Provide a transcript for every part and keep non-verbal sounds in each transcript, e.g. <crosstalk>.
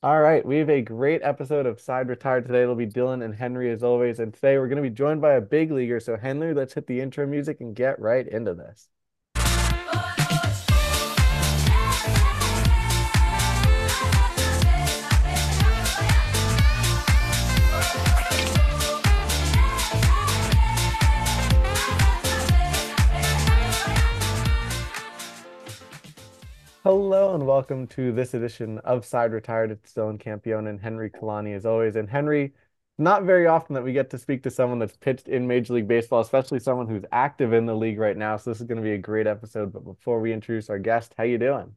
All right, we have a great episode of Side Retired today. It'll be Dylan and Henry as always. And today we're going to be joined by a big leaguer. So, Henry, let's hit the intro music and get right into this. Hello and welcome to this edition of Side Retired. It's Dylan Campione and Henry Kolani as always. And Henry, not very often that we get to speak to someone that's pitched in Major League Baseball, especially someone who's active in the league right now. So this is going to be a great episode. But before we introduce our guest, how you doing?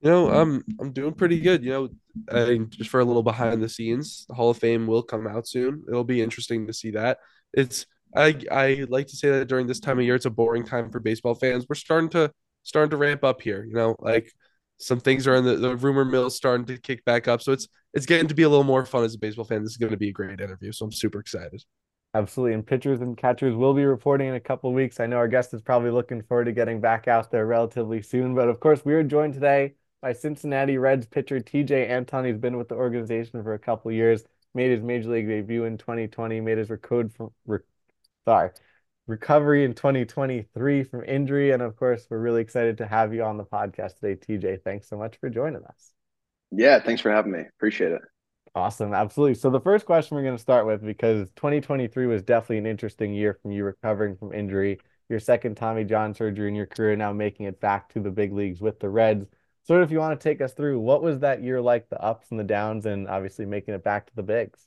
You know, I'm I'm doing pretty good. You know, I, just for a little behind the scenes, the Hall of Fame will come out soon. It'll be interesting to see that. It's I I like to say that during this time of year, it's a boring time for baseball fans. We're starting to starting to ramp up here. You know, like some things are in the, the rumor mill starting to kick back up. So it's it's getting to be a little more fun as a baseball fan. This is going to be a great interview. So I'm super excited. Absolutely. And pitchers and catchers will be reporting in a couple weeks. I know our guest is probably looking forward to getting back out there relatively soon. But of course, we are joined today by Cincinnati Reds pitcher Tejay Antone. He's been with the organization for a couple years, made his major league debut in 2020, made his record from, re, sorry, recovery in 2023 from injury. And of course, we're really excited to have you on the podcast today, Tejay. Thanks so much for joining us. Yeah, thanks for having me. Appreciate it. Awesome. Absolutely. So, the first question we're going to start with, because 2023 was definitely an interesting year from you recovering from injury, your second Tommy John surgery in your career, now making it back to the big leagues with the Reds. Sort of, if you want to take us through, what was that year like, the ups and the downs, and obviously making it back to the bigs?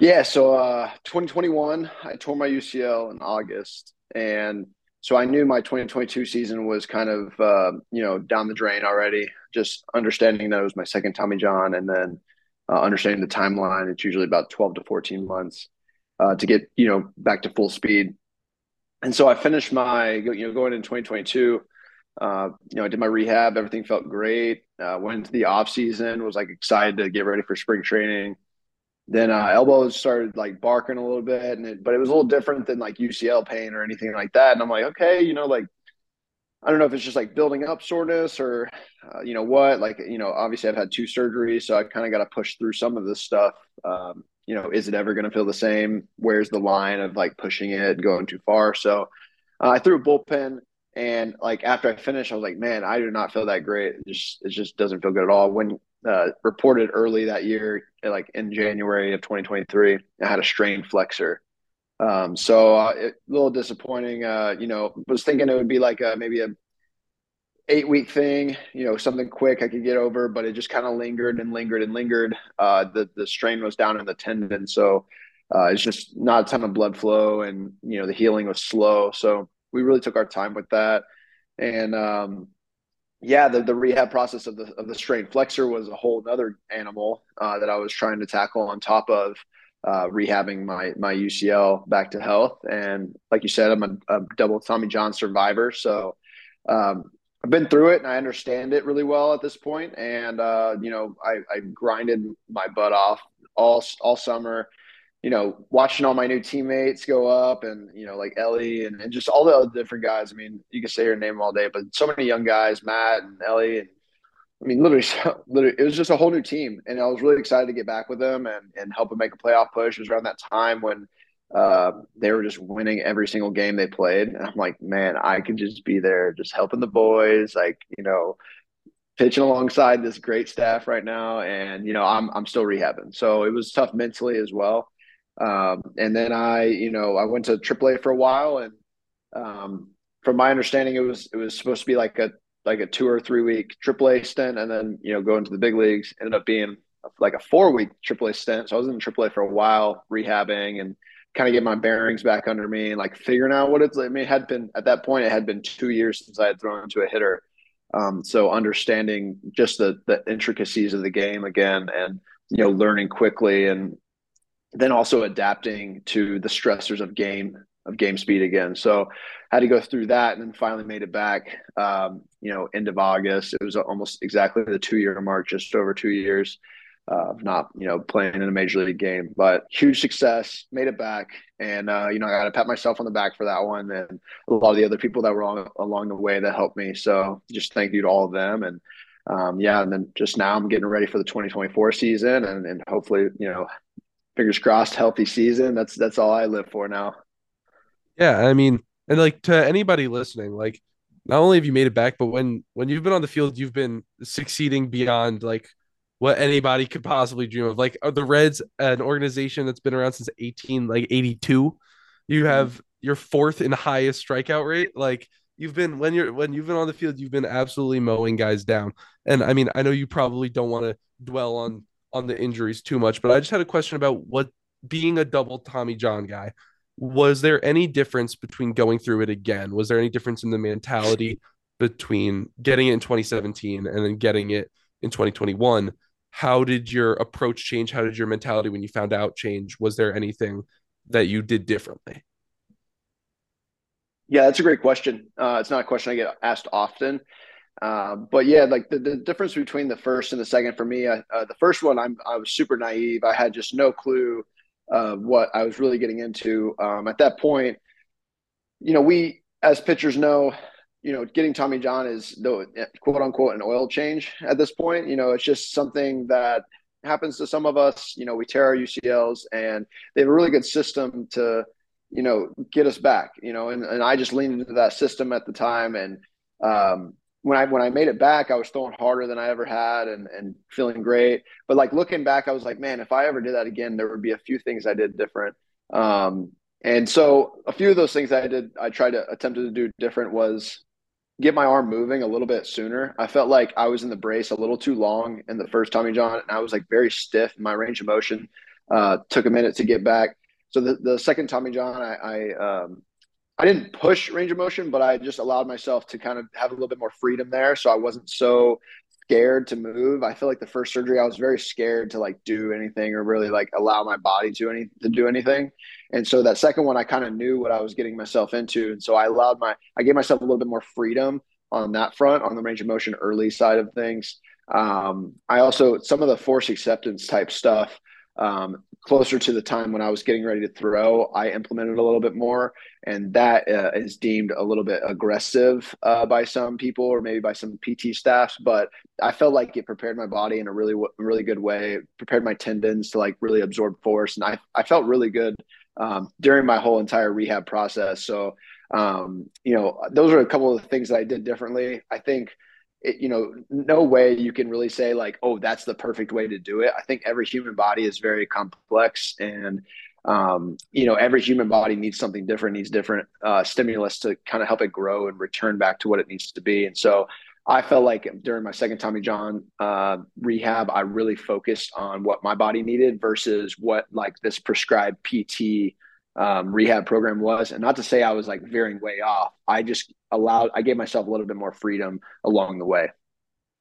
Yeah, so uh, 2021, I tore my UCL in August, and so I knew my 2022 season was kind of uh, you know down the drain already. Just understanding that it was my second Tommy John, and then uh, understanding the timeline, it's usually about 12 to 14 months uh, to get you know back to full speed. And so I finished my you know going in 2022. Uh, you know, I did my rehab. Everything felt great. Uh, went into the off season. Was like excited to get ready for spring training then uh, elbows started like barking a little bit, and it, but it was a little different than like UCL pain or anything like that. And I'm like, okay, you know, like I don't know if it's just like building up soreness or uh, you know what. Like you know, obviously I've had two surgeries, so I kind of got to push through some of this stuff. Um, you know, is it ever going to feel the same? Where's the line of like pushing it, going too far? So uh, I threw a bullpen. And like after I finished, I was like, man, I do not feel that great. It just it just doesn't feel good at all. When uh, reported early that year, like in January of 2023. I had a strained flexor. Um, so uh, it, a little disappointing. Uh, you know, was thinking it would be like a, maybe a eight week thing, you know, something quick I could get over, but it just kind of lingered and lingered and lingered. Uh, the the strain was down in the tendon, so uh, it's just not a ton of blood flow, and you know the healing was slow. So we really took our time with that, and um, yeah, the, the rehab process of the of the strained flexor was a whole other animal uh, that I was trying to tackle on top of uh, rehabbing my my UCL back to health. And like you said, I'm a, a double Tommy John survivor, so um, I've been through it and I understand it really well at this point. And uh, you know, I, I grinded my butt off all all summer you know, watching all my new teammates go up and, you know, like Elly and, and just all the other different guys. I mean, you can say your name all day, but so many young guys, Matt and Elly. And I mean, literally, <laughs> literally, it was just a whole new team. And I was really excited to get back with them and, and help them make a playoff push. It was around that time when uh, they were just winning every single game they played. And I'm like, man, I could just be there, just helping the boys, like, you know, pitching alongside this great staff right now. And, you know, I'm, I'm still rehabbing. So it was tough mentally as well um, and then I, you know, I went to AAA for a while, and um, from my understanding, it was it was supposed to be like a like a two or three week AAA stint, and then you know go into the big leagues. Ended up being like a four week AAA stint. So I was in AAA for a while, rehabbing and kind of get my bearings back under me and like figuring out what it's. I mean, it had been at that point, it had been two years since I had thrown into a hitter. Um, so understanding just the the intricacies of the game again, and you know, learning quickly and then also adapting to the stressors of game of game speed again. So had to go through that and then finally made it back. Um, you know, end of August. It was almost exactly the two year mark, just over two years uh, of not you know playing in a major league game. But huge success, made it back, and uh, you know I got to pat myself on the back for that one and a lot of the other people that were along, along the way that helped me. So just thank you to all of them and. um, yeah, and then just now I'm getting ready for the 2024 season, and and hopefully, you know, fingers crossed, healthy season. That's that's all I live for now. Yeah, I mean, and like to anybody listening, like not only have you made it back, but when when you've been on the field, you've been succeeding beyond like what anybody could possibly dream of. Like are the Reds, an organization that's been around since 18 like 82. You mm-hmm. have your fourth and highest strikeout rate. Like you've been when you're when you've been on the field, you've been absolutely mowing guys down. And I mean, I know you probably don't want to dwell on on the injuries too much, but I just had a question about what being a double Tommy John guy. Was there any difference between going through it again? Was there any difference in the mentality between getting it in 2017 and then getting it in 2021? How did your approach change? How did your mentality when you found out change? Was there anything that you did differently? Yeah, that's a great question. Uh, it's not a question I get asked often. Uh, but yeah, like the, the difference between the first and the second for me, uh, the first one, I'm, I was super naive. I had just no clue what I was really getting into. Um, at that point, you know, we as pitchers know, you know, getting Tommy John is the quote unquote an oil change at this point. You know, it's just something that happens to some of us. You know, we tear our UCLs, and they have a really good system to you know, get us back, you know, and, and I just leaned into that system at the time. And um, when I when I made it back, I was throwing harder than I ever had and and feeling great. But like looking back, I was like, man, if I ever did that again, there would be a few things I did different. Um, and so a few of those things I did, I tried to attempted to do different was get my arm moving a little bit sooner. I felt like I was in the brace a little too long in the first Tommy John, and I was like very stiff. My range of motion uh, took a minute to get back so the, the second Tommy John, I, I, um, I didn't push range of motion, but I just allowed myself to kind of have a little bit more freedom there. So I wasn't so scared to move. I feel like the first surgery, I was very scared to like do anything or really like allow my body to any to do anything. And so that second one, I kind of knew what I was getting myself into, and so I allowed my I gave myself a little bit more freedom on that front on the range of motion early side of things. Um, I also some of the force acceptance type stuff. Um, closer to the time when I was getting ready to throw, I implemented a little bit more, and that uh, is deemed a little bit aggressive uh, by some people or maybe by some PT staffs. But I felt like it prepared my body in a really, really good way. prepared my tendons to like really absorb force, and I I felt really good um, during my whole entire rehab process. So, um, you know, those are a couple of the things that I did differently. I think it, you know, no way you can really say like, oh, that's the perfect way to do it. I think every human body is very complex, and um, you know, every human body needs something different, needs different uh, stimulus to kind of help it grow and return back to what it needs to be. And so, I felt like during my second Tommy John uh, rehab, I really focused on what my body needed versus what like this prescribed PT um, rehab program was. And not to say I was like veering way off. I just allowed, I gave myself a little bit more freedom along the way.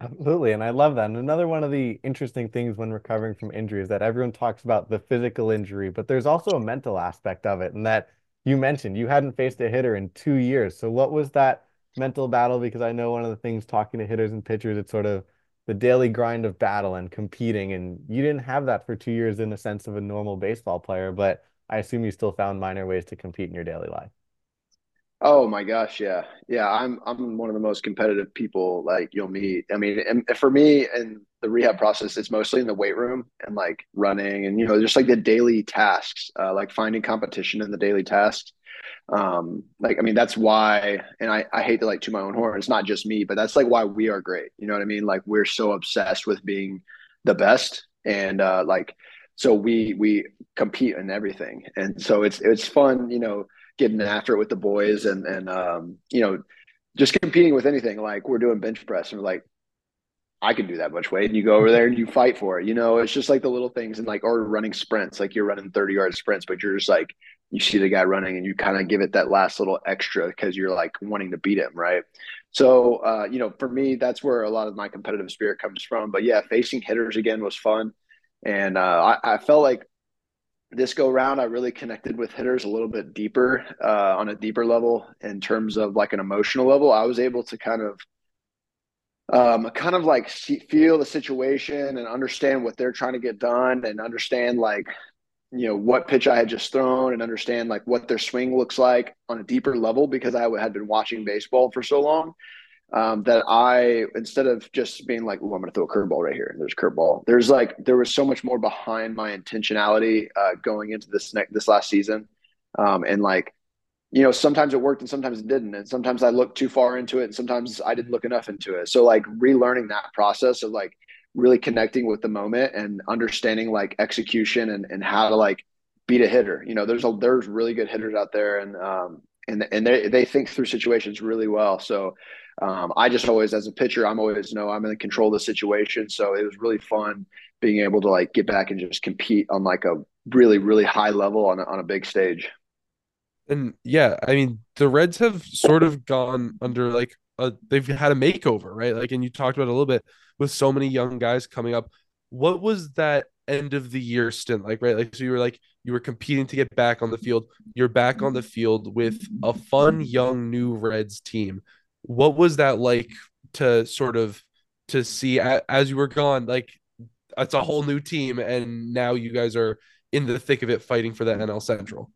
Absolutely. And I love that. And another one of the interesting things when recovering from injury is that everyone talks about the physical injury, but there's also a mental aspect of it. And that you mentioned you hadn't faced a hitter in two years. So what was that mental battle? Because I know one of the things talking to hitters and pitchers, it's sort of the daily grind of battle and competing. And you didn't have that for two years in the sense of a normal baseball player, but I assume you still found minor ways to compete in your daily life. Oh my gosh, yeah, yeah. I'm I'm one of the most competitive people like you'll meet. I mean, and for me and the rehab process, it's mostly in the weight room and like running and you know just like the daily tasks, uh, like finding competition in the daily tasks. Um, like I mean, that's why. And I I hate to like to my own horn. It's not just me, but that's like why we are great. You know what I mean? Like we're so obsessed with being the best and uh, like so we we compete in everything and so it's it's fun you know getting after it with the boys and and um you know just competing with anything like we're doing bench press and we're like I can do that much weight. And you go over there and you fight for it. You know, it's just like the little things and like, or running sprints, like you're running 30 yard sprints, but you're just like, you see the guy running and you kind of give it that last little extra because you're like wanting to beat him. Right. So, uh, you know, for me, that's where a lot of my competitive spirit comes from. But yeah, facing hitters again was fun. And uh, I, I, felt like this go round, I really connected with hitters a little bit deeper uh, on a deeper level in terms of like an emotional level. I was able to kind of um, kind of like see, feel the situation and understand what they're trying to get done and understand like you know what pitch I had just thrown and understand like what their swing looks like on a deeper level because I had been watching baseball for so long. Um, that I instead of just being like, "Oh, I'm going to throw a curveball right here," and there's curveball. There's like there was so much more behind my intentionality uh, going into this next this last season, um, and like you know sometimes it worked and sometimes it didn't, and sometimes I looked too far into it, and sometimes I didn't look enough into it. So like relearning that process of like really connecting with the moment and understanding like execution and and how to like beat a hitter. You know, there's a there's really good hitters out there, and um, and and they they think through situations really well. So um, I just always, as a pitcher, I'm always know I'm in control of the situation. So it was really fun being able to like get back and just compete on like a really, really high level on on a big stage. And yeah, I mean, the Reds have sort of gone under like a, they've had a makeover, right? Like, and you talked about a little bit with so many young guys coming up. What was that end of the year stint like, right? Like, so you were like, you were competing to get back on the field. You're back on the field with a fun, young, new Reds team what was that like to sort of to see as you were gone like it's a whole new team and now you guys are in the thick of it fighting for that NL Central.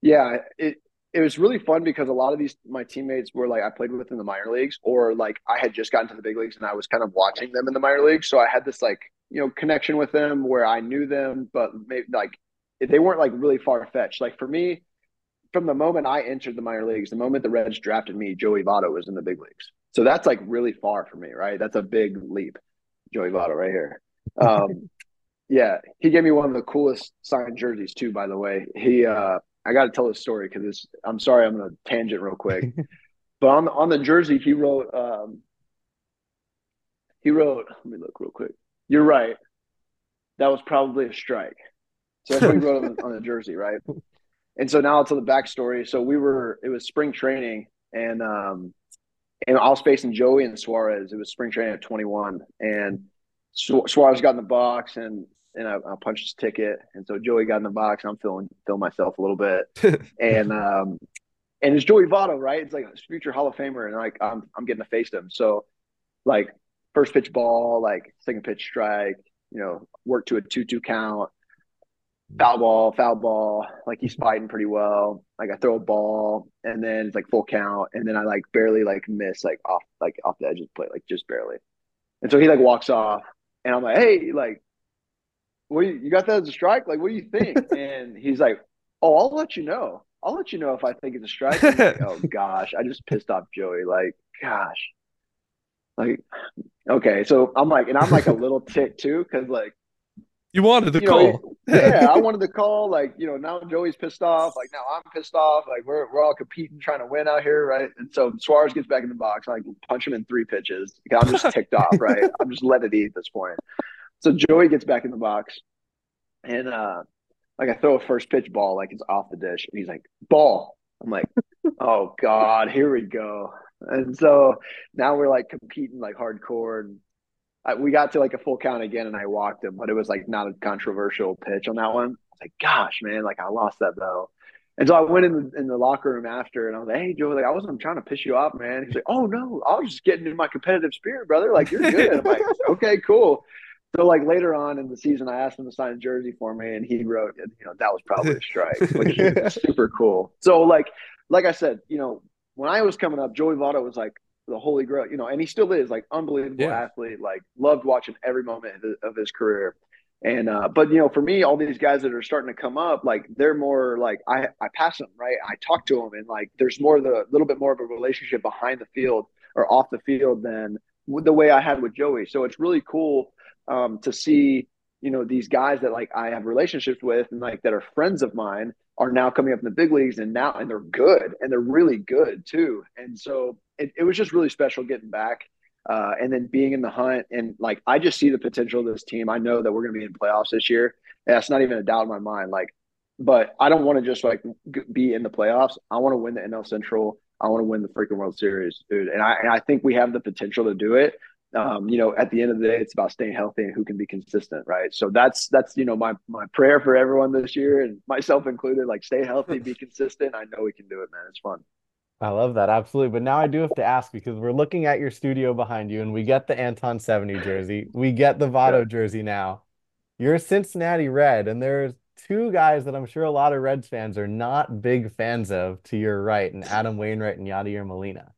Yeah, it it was really fun because a lot of these my teammates were like I played with in the minor leagues or like I had just gotten to the big leagues and I was kind of watching them in the minor leagues, so I had this like you know connection with them where I knew them, but maybe like they weren't like really far fetched. Like for me, from the moment I entered the minor leagues, the moment the Reds drafted me, Joey Votto was in the big leagues. So that's like really far for me, right? That's a big leap. Joey Votto right here. <laughs> Um, yeah, he gave me one of the coolest signed jerseys too. By the way, he uh, I got to tell this story because it's. I'm sorry, I'm going to tangent real quick, <laughs> but on the, on the jersey he wrote. Um, he wrote. Let me look real quick. You're right. That was probably a strike. So that's what he wrote on the, on the <laughs> jersey, right? And so now to the backstory. So we were, it was spring training and, um, and I was facing Joey and Suarez. It was spring training at 21 and Suarez got in the box and, and I, I punched his ticket. And so Joey got in the box and I'm feeling, feeling myself a little bit. <laughs> and, um, and it's Joey Votto, right? It's like a future Hall of Famer. And like, I'm, I'm getting to face him. So like first pitch ball, like second pitch strike, you know, work to a two, two count foul ball, foul ball. Like he's fighting pretty well. Like I throw a ball and then it's like full count, and then I like barely like miss like off like off the edge of the plate, like just barely. And so he like walks off, and I'm like, hey, like, what you, you got that as a strike? Like, what do you think? <laughs> and he's like, oh, I'll let you know. I'll let you know if I think it's a strike. Like, <laughs> oh gosh, I just pissed off Joey. Like, gosh. Like, okay, so I'm like, and I'm like a <laughs> little tick too, because like you wanted the you call. Know, <laughs> yeah, I <laughs> wanted the call. Like, you know, now Joey's pissed off. Like now I'm pissed off. Like we're we're all competing, trying to win out here, right? And so Suarez gets back in the box. I like punch him in three pitches. I'm just ticked off, right? I'm just let it eat at this point. So Joey gets back in the box, and uh, like I throw a first pitch ball, like it's off the dish, and he's like, "Ball." I'm like, "Oh God, here we go." And so now we're like competing like hardcore, and I, we got to like a full count again, and I walked him, but it was like not a controversial pitch on that one. I was like, "Gosh, man, like I lost that though." And so I went in the, in the locker room after, and I was like, "Hey, Joe, like I wasn't trying to piss you off, man." He's like, "Oh no, I was just getting in my competitive spirit, brother. Like you're good." I'm like, <laughs> "Okay, cool." So like later on in the season, I asked him to sign a jersey for me, and he wrote, you know, that was probably a strike, which is <laughs> super cool. So like, like I said, you know, when I was coming up, Joey Votto was like the holy grail, you know, and he still is like unbelievable yeah. athlete. Like loved watching every moment of his career. And uh, but you know, for me, all these guys that are starting to come up, like they're more like I I pass them right. I talk to them, and like there's more the little bit more of a relationship behind the field or off the field than the way I had with Joey. So it's really cool um, to see you know these guys that like I have relationships with and like that are friends of mine are now coming up in the big leagues and now and they're good and they're really good too. And so it, it was just really special getting back. Uh, and then being in the hunt and like I just see the potential of this team. I know that we're going to be in playoffs this year. And that's not even a doubt in my mind. Like, but I don't want to just like be in the playoffs. I want to win the NL Central. I want to win the freaking World Series, dude. And I and I think we have the potential to do it. Um, you know, at the end of the day, it's about staying healthy and who can be consistent, right? So that's that's you know my my prayer for everyone this year and myself included. Like, stay healthy, be <laughs> consistent. I know we can do it, man. It's fun. I love that. Absolutely. But now I do have to ask because we're looking at your studio behind you and we get the Antone 70 jersey. We get the Votto yeah. jersey now. You're a Cincinnati Red, and there's two guys that I'm sure a lot of Reds fans are not big fans of to your right, and Adam Wainwright and Yadier Molina.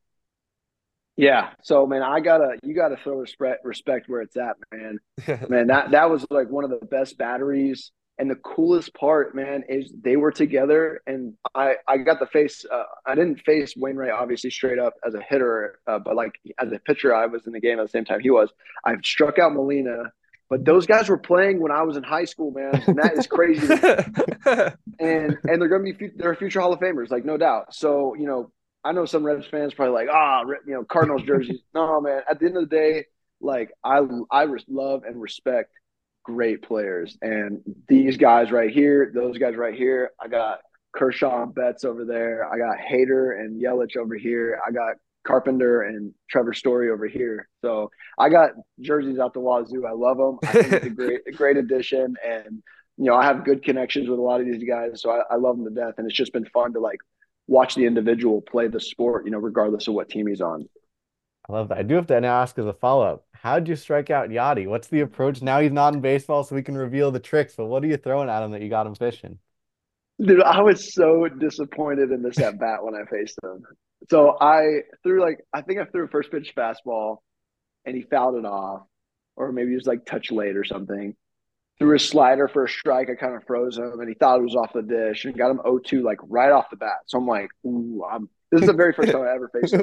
Yeah. So man, I gotta you gotta throw respect respect where it's at, man. <laughs> man, that that was like one of the best batteries. And the coolest part, man, is they were together, and I I got the face. Uh, I didn't face Wainwright obviously straight up as a hitter, uh, but like as a pitcher, I was in the game at the same time he was. I struck out Molina, but those guys were playing when I was in high school, man, and that is crazy. <laughs> and and they're going to be they're future Hall of Famers, like no doubt. So you know, I know some Reds fans probably like, ah, oh, you know, Cardinals jerseys. <laughs> no, man. At the end of the day, like I I love and respect great players, and these guys right here, those guys right here. I got Kershaw and Betts over there. I got Hader and Yelich over here. I got Carpenter and Trevor Story over here. So I got jerseys out the wazoo. I love them. I think it's a great, a great addition, and you know I have good connections with a lot of these guys, so I, I love them to death. And it's just been fun to like watch the individual play the sport, you know, regardless of what team he's on. I love that. I do have to now ask as a follow up. How'd you strike out Yadi? What's the approach? Now he's not in baseball, so we can reveal the tricks. But what are you throwing at him that you got him fishing? Dude, I was so disappointed in this at bat when I faced him. So I threw like I think I threw a first pitch fastball, and he fouled it off, or maybe he was like touch late or something threw a slider for a strike. I kind of froze him, and he thought it was off the dish, and got him 0-2 like right off the bat. So I'm like, ooh, I'm. This is the very first time I ever faced him.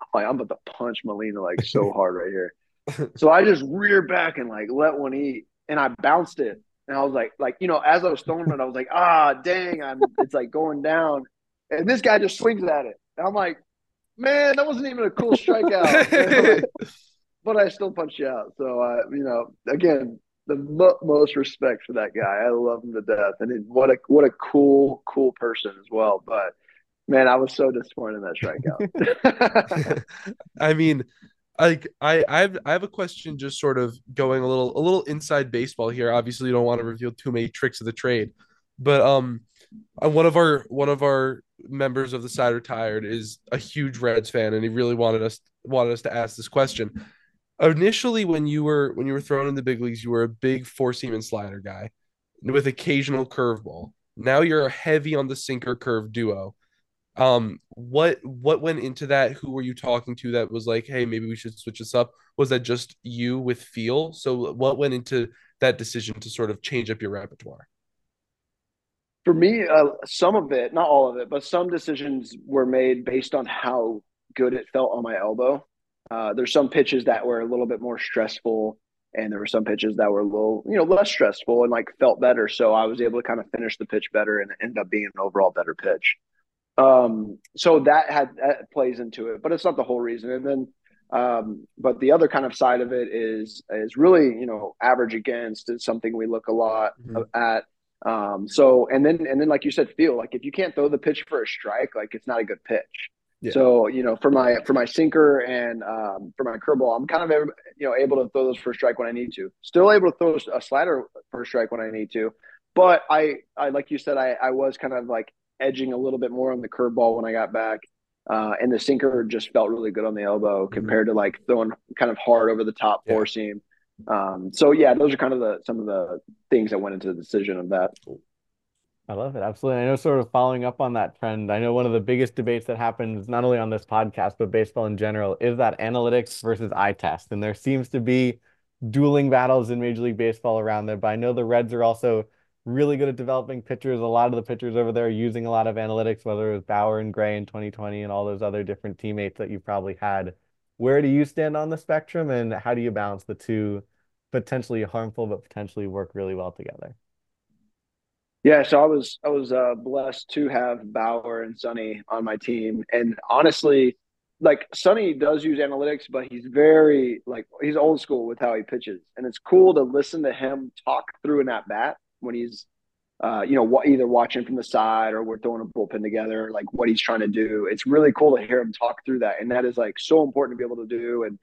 I'm like, I'm about to punch Molina like so hard right here. <laughs> So I just rear back and like let one eat, and I bounced it, and I was like, like you know, as I was throwing it, I was like, ah, dang, I'm. It's like going down, and this guy just swings at it, and I'm like, man, that wasn't even a cool strikeout. <laughs> <laughs> but I still punched you out. So, uh, you know, again, the most respect for that guy. I love him to death, and what a what a cool cool person as well. But man, I was so disappointed in that strikeout. <laughs> I mean, like I I have I have a question, just sort of going a little a little inside baseball here. Obviously, you don't want to reveal too many tricks of the trade, but um, uh, one of our one of our members of the side retired is a huge Reds fan, and he really wanted us wanted us to ask this question initially when you were when you were thrown in the big leagues, you were a big four seam and slider guy with occasional curveball. Now you're heavy on the sinker curve duo. Um, what what went into that? Who were you talking to that was like, hey, maybe we should switch this up? Was that just you with feel? So what went into that decision to sort of change up your repertoire? For me, uh, some of it, not all of it, but some decisions were made based on how good it felt on my elbow. Uh, there's some pitches that were a little bit more stressful, and there were some pitches that were a little, you know, less stressful and like felt better. So I was able to kind of finish the pitch better and end up being an overall better pitch. Um, so that had that plays into it, but it's not the whole reason. And then, um, but the other kind of side of it is is really, you know, average against is something we look a lot mm-hmm. at. Um, so and then and then like you said, feel like if you can't throw the pitch for a strike, like it's not a good pitch. Yeah. So you know, for my for my sinker and um, for my curveball, I'm kind of you know able to throw those for strike when I need to. Still able to throw a slider for strike when I need to, but I I like you said, I I was kind of like edging a little bit more on the curveball when I got back. Uh, and the sinker just felt really good on the elbow mm-hmm. compared to like throwing kind of hard over the top four seam. Um, so yeah, those are kind of the some of the things that went into the decision of that. I love it. Absolutely. I know, sort of following up on that trend, I know one of the biggest debates that happens not only on this podcast, but baseball in general is that analytics versus eye test. And there seems to be dueling battles in Major League Baseball around there. But I know the Reds are also really good at developing pitchers. A lot of the pitchers over there are using a lot of analytics, whether it was Bauer and Gray in 2020 and all those other different teammates that you've probably had. Where do you stand on the spectrum and how do you balance the two potentially harmful, but potentially work really well together? Yeah, so I was I was uh, blessed to have Bauer and Sonny on my team, and honestly, like Sonny does use analytics, but he's very like he's old school with how he pitches, and it's cool to listen to him talk through an at bat when he's, uh, you know, either watching from the side or we're throwing a bullpen together, like what he's trying to do. It's really cool to hear him talk through that, and that is like so important to be able to do, and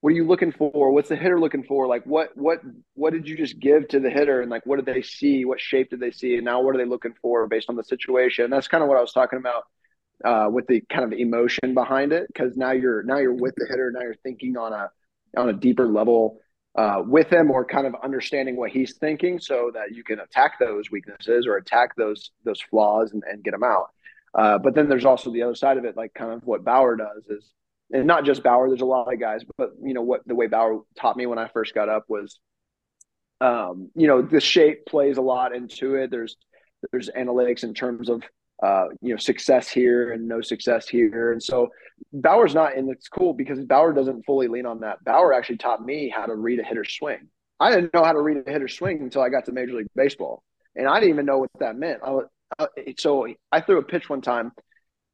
what are you looking for? What's the hitter looking for? Like what what what did you just give to the hitter and like what did they see? What shape did they see? And now what are they looking for based on the situation? That's kind of what I was talking about uh, with the kind of emotion behind it because now you're now you're with the hitter, now you're thinking on a on a deeper level uh, with him or kind of understanding what he's thinking so that you can attack those weaknesses or attack those those flaws and, and get them out. Uh, but then there's also the other side of it, like kind of what Bauer does is and not just Bauer. There's a lot of guys, but you know what the way Bauer taught me when I first got up was, um, you know, the shape plays a lot into it. There's there's analytics in terms of uh, you know success here and no success here, and so Bauer's not, and it's cool because Bauer doesn't fully lean on that. Bauer actually taught me how to read a hitter's swing. I didn't know how to read a hitter's swing until I got to Major League Baseball, and I didn't even know what that meant. I was, uh, so I threw a pitch one time,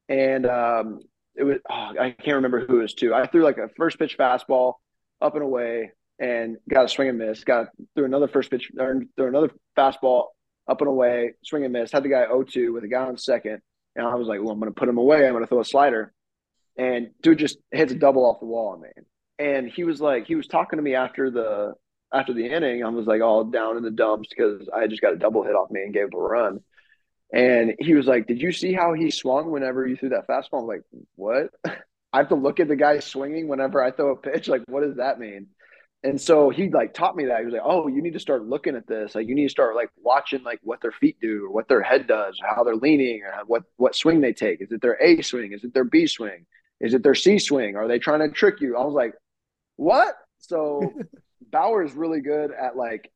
and um, it was oh, I can't remember who it was to. I threw like a first pitch fastball up and away, and got a swing and miss. Got threw another first pitch, or threw another fastball up and away, swing and miss. Had the guy 0-2 with a guy on second, and I was like, well, I'm going to put him away. I'm going to throw a slider, and dude just hits a double off the wall, man. And he was like, he was talking to me after the after the inning. I was like all down in the dumps because I just got a double hit off me and gave him a run. And he was like, Did you see how he swung whenever you threw that fastball? I'm like, What? <laughs> I have to look at the guy swinging whenever I throw a pitch. Like, what does that mean? And so he like taught me that. He was like, Oh, you need to start looking at this. Like, you need to start like watching like what their feet do or what their head does, or how they're leaning, or what what swing they take. Is it their A swing? Is it their B swing? Is it their C swing? Are they trying to trick you? I was like, What? So <laughs> Bauer is really good at like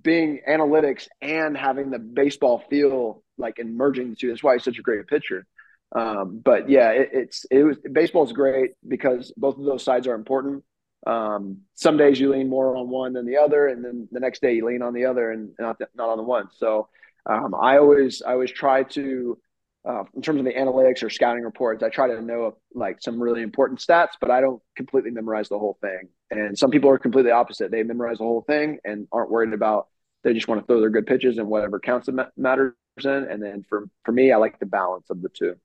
being analytics and having the baseball feel like and merging the two. That's why he's such a great pitcher. Um, but yeah, it, it's it was baseball is great because both of those sides are important. Um, some days you lean more on one than the other, and then the next day you lean on the other and not the, not on the one. So um, I always I always try to uh, in terms of the analytics or scouting reports, I try to know like some really important stats, but I don't completely memorize the whole thing. And some people are completely opposite; they memorize the whole thing and aren't worried about. They just want to throw their good pitches and whatever counts matters. And then for for me, I like the balance of the two.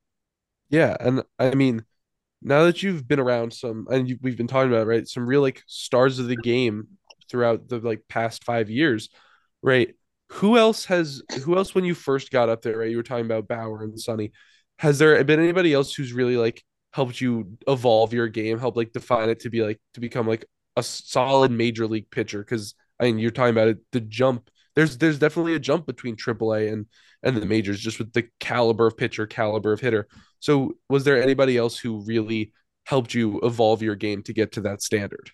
Yeah, and I mean, now that you've been around some, and you, we've been talking about right, some real like stars of the game throughout the like past five years, right? who else has who else when you first got up there, right? You were talking about Bauer and Sonny. Has there been anybody else who's really like helped you evolve your game, help like define it to be like to become like a solid major league pitcher? Because I mean, you're talking about it, the jump. There's there's definitely a jump between AAA and and the majors, just with the caliber of pitcher, caliber of hitter. So, was there anybody else who really helped you evolve your game to get to that standard?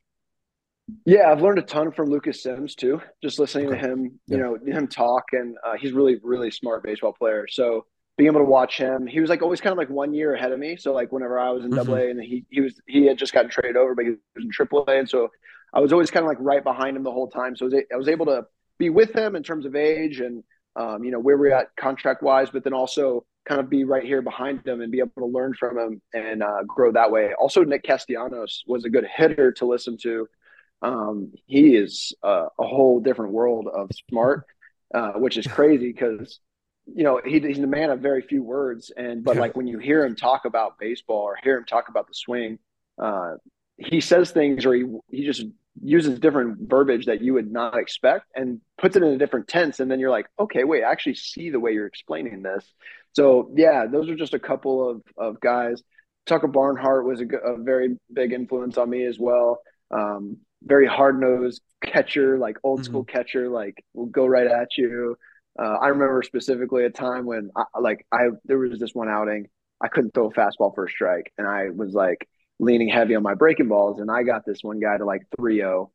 Yeah, I've learned a ton from Lucas Sims too. Just listening to him, you know, him talk, and uh, he's really, really smart baseball player. So being able to watch him, he was like always kind of like one year ahead of me. So like whenever I was in mm-hmm. Double A, and he he was he had just gotten traded over, but he was in Triple A, and so I was always kind of like right behind him the whole time. So I was, I was able to be with him in terms of age and um, you know where we're at contract wise, but then also kind of be right here behind them and be able to learn from them and uh, grow that way. Also, Nick Castellanos was a good hitter to listen to. Um, he is uh, a whole different world of smart, uh, which is crazy because you know he, he's a man of very few words, and but like when you hear him talk about baseball or hear him talk about the swing, uh, he says things or he he just uses different verbiage that you would not expect and puts it in a different tense. And then you're like okay wait i actually see the way you're explaining this. So yeah those are just a couple of, of guys. Tucker Barnhart was a, a very big influence on me as well. Um, very hard nosed catcher, like old school mm-hmm. catcher, like will go right at you. Uh, I remember specifically a time when I, like I there was this one outing. I couldn't throw a fastball for a strike, and I was like leaning heavy on my breaking balls, and I got this one guy to like 3-0,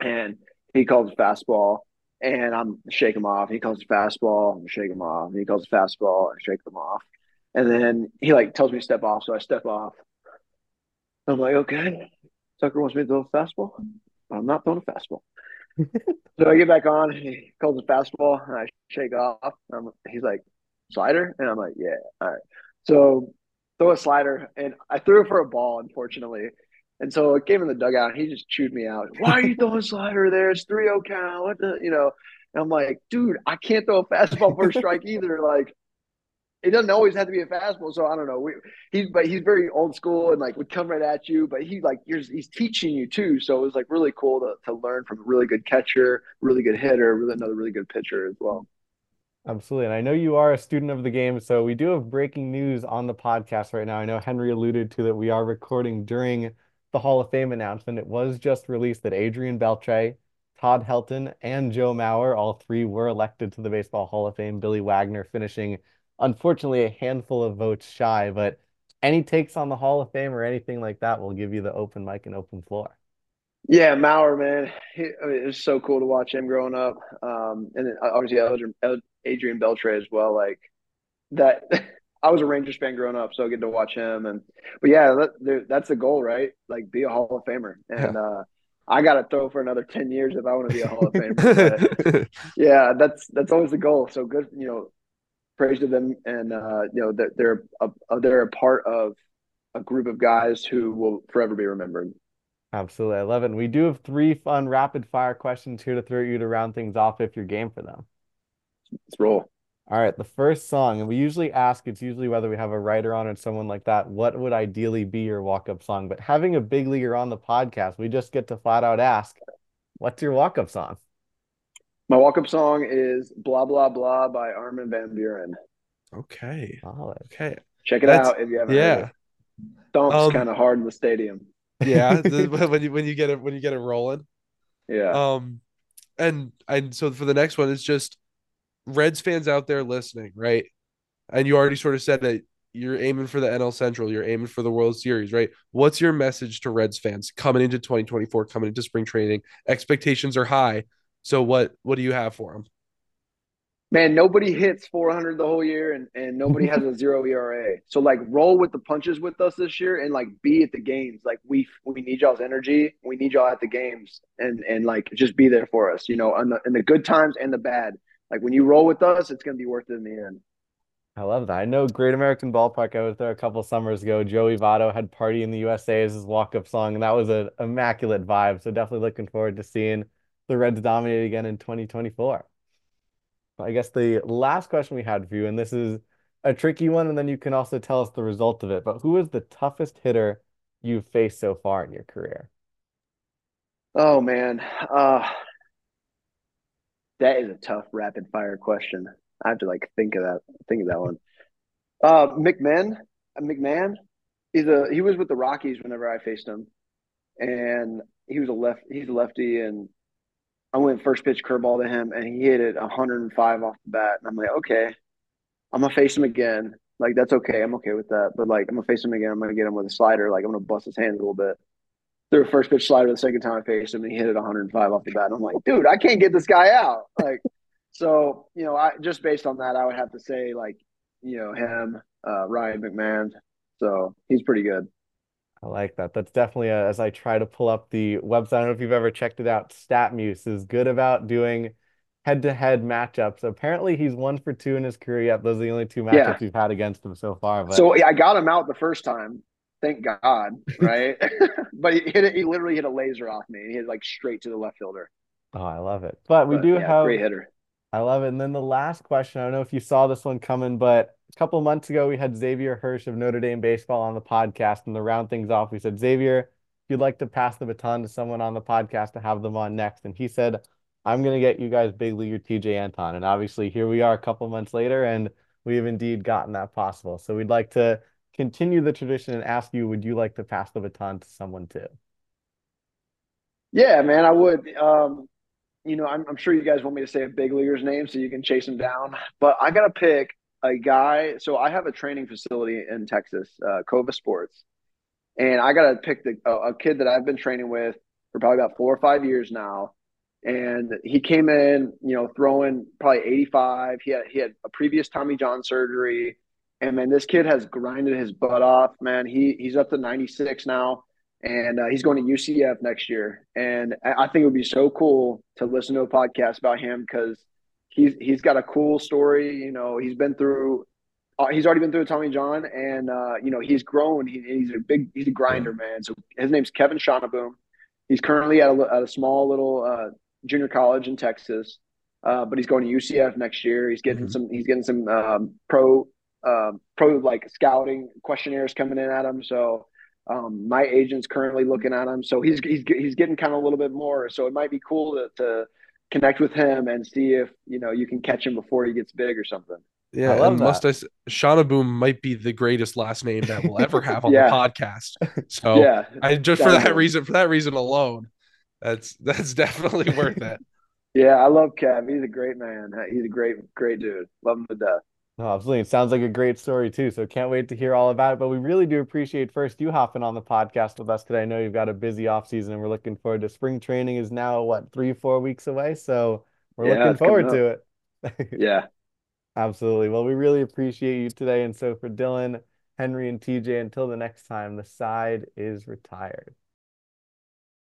and he calls a fastball, and I'm shake him off. He calls a fastball, I'm shake him off. He calls a fastball, and shake him off, and then he like tells me to step off, so I step off. I'm like, okay, Tucker wants me to throw a fastball. I'm not throwing a fastball. <laughs> so I get back on. He calls a fastball, and I shake off. I'm, he's like, slider, and I'm like, yeah, all right. So throw a slider, and I threw it for a ball, unfortunately. And so it came in the dugout, and he just chewed me out. Why are you throwing slider there? It's 3-0 count. What the, you know? And I'm like, dude, I can't throw a fastball for a strike either. Like, it doesn't always have to be a fastball. So I don't know. We, he's but he's very old school and like would come right at you, but he like he's teaching you too. So it was like really cool to to learn from a really good catcher, really good hitter, really another really good pitcher as well. Absolutely. And I know you are a student of the game. So we do have breaking news on the podcast right now. I know Henry alluded to that we are recording during the Hall of Fame announcement. It was just released that Adrian Beltre, Todd Helton, and Joe Mauer, all three were elected to the Baseball Hall of Fame. Billy Wagner finishing unfortunately a handful of votes shy, but any takes on the Hall of Fame or anything like that, we'll give you the open mic and open floor. Yeah, Mauer, man, he, I mean, it was so cool to watch him growing up, um, and then obviously Adrian, Adrian Beltre as well. Like that, <laughs> I was a Rangers fan growing up, so I get to watch him. And but yeah, that, that's the goal, right? Like be a Hall of Famer, and yeah. uh, I got to throw for another ten years if I want to be a Hall of Famer. <laughs> yeah, that's that's always the goal. So good, you know, praise to them, and uh, you know that they're a, they're a part of a group of guys who will forever be remembered. Absolutely. I love it. And we do have three fun rapid fire questions here to throw you to round things off if you're game for them. Let's roll. All right. The first song, and we usually ask, it's usually whether we have a writer on or someone like that, what would ideally be your walk up song? But having a big leaguer on the podcast, we just get to flat out ask, what's your walk up song? My walk up song is Blah Blah Blah by Armin van Buuren. Okay. Solid. Okay. Check it That's, out if you haven't yeah. Thumps um, kind of hard in the stadium yeah, <laughs> <laughs> when you when you get it when you get it rolling. Yeah. Um, and and so for the next one, it's just Reds fans out there listening, right? And you already sort of said that you're aiming for the NL Central, you're aiming for the World Series, right? What's your message to Reds fans coming into 2024, coming into spring training? Expectations are high. So what what do you have for them? Man, nobody hits 400 the whole year and, and nobody has a <laughs> zero ERA. So like roll with the punches with us this year and like be at the games. Like we we need y'all's energy. We need y'all at the games and and like just be there for us, you know, in the in the good times and the bad. Like when you roll with us, it's gonna be worth it in the end. I love that. I know Great American Ballpark. I was there a couple summers ago. Joey Votto had "Party in the USA" as his walk-up song, and that was an immaculate vibe. So definitely looking forward to seeing the Reds dominate again in 2024. I guess the last question we had for you, and this is a tricky one, and then you can also tell us the result of it. But who is the toughest hitter you've faced so far in your career? Oh man, uh, that is a tough rapid fire question. I have to like think of that. Think of that one. <laughs> Uh, McMahon, McMahon, he's a he was with the Rockies whenever I faced him, and he was a left. He's a lefty, and I went first pitch curveball to him, and he hit it 105 off the bat. And I'm like, okay, I'm gonna face him again. Like that's okay. I'm okay with that. But like I'm gonna face him again. I'm gonna get him with a slider. Like I'm gonna bust his hands a little bit. Threw a first pitch slider the second time I faced him, and he hit it 105 off the bat. And I'm like, dude, I can't get this guy out. Like, so you know, I just based on that, I would have to say like, you know, him, uh, Ryan McMahon. So he's pretty good. I like that. That's definitely a, as I try to pull up the website. I don't know if you've ever checked it out. StatMuse is good about doing head-to-head matchups. Apparently, he's one for two in his career. Yet those are the only two matchups yeah. we've had against him so far. But... So I got him out the first time. Thank God, <laughs> right? <laughs> but he hit it. He literally hit a laser off me. And he hit like straight to the left fielder. Oh, I love it. But, but we do yeah, have great hitter. I love it. And then the last question. I don't know if you saw this one coming, but a couple months ago, we had Xavier Hirsch of Notre Dame Baseball on the podcast. And to round things off, we said, Xavier, if you'd like to pass the baton to someone on the podcast to have them on next. And he said, I'm going to get you guys big leaguer Tejay Antone. And obviously, here we are a couple months later, and we have indeed gotten that possible. So we'd like to continue the tradition and ask you, would you like to pass the baton to someone too? Yeah, man, I would. Um, you know, I'm, I'm sure you guys want me to say a big leaguer's name so you can chase him down, but I got to pick a guy. So I have a training facility in Texas, uh, Cova Sports, and I got to pick the, a, a kid that I've been training with for probably about four or five years now. And he came in, you know, throwing probably 85. He had he had a previous Tommy John surgery, and man, this kid has grinded his butt off. Man, he he's up to 96 now, and uh, he's going to UCF next year. And I think it would be so cool to listen to a podcast about him because he's he's got a cool story. You know, he's been through. Uh, he's already been through Tommy John, and uh, you know he's grown. He, he's a big, he's a grinder, man. So his name's Kevin Schoneboom. He's currently at a, at a small little uh, junior college in Texas, uh, but he's going to UCF next year. He's getting mm-hmm. some. He's getting some um, pro um, pro like scouting questionnaires coming in at him. So um, my agent's currently looking at him. So he's he's he's getting kind of a little bit more. So it might be cool to, to connect with him and see if you know you can catch him before he gets big or something. Yeah, I and that. must I say, Boom might be the greatest last name that we'll ever have on <laughs> yeah. the podcast. <laughs> So yeah, I just for that reason, for that reason alone, that's that's <laughs> definitely worth it. Yeah, I love Kev. He's a great man. He's a great, great dude. Love him to death. No, absolutely. It sounds like a great story too. So can't wait to hear all about it. But we really do appreciate first you hopping on the podcast with us today. I know you've got a busy off season and we're looking forward to spring training is now what, three, four weeks away. So we're Yeah, looking forward to it. Yeah. <laughs> Absolutely. Well, we really appreciate you today. And so for Dylan, Henry, and Tejay, until the next time, the side is retired.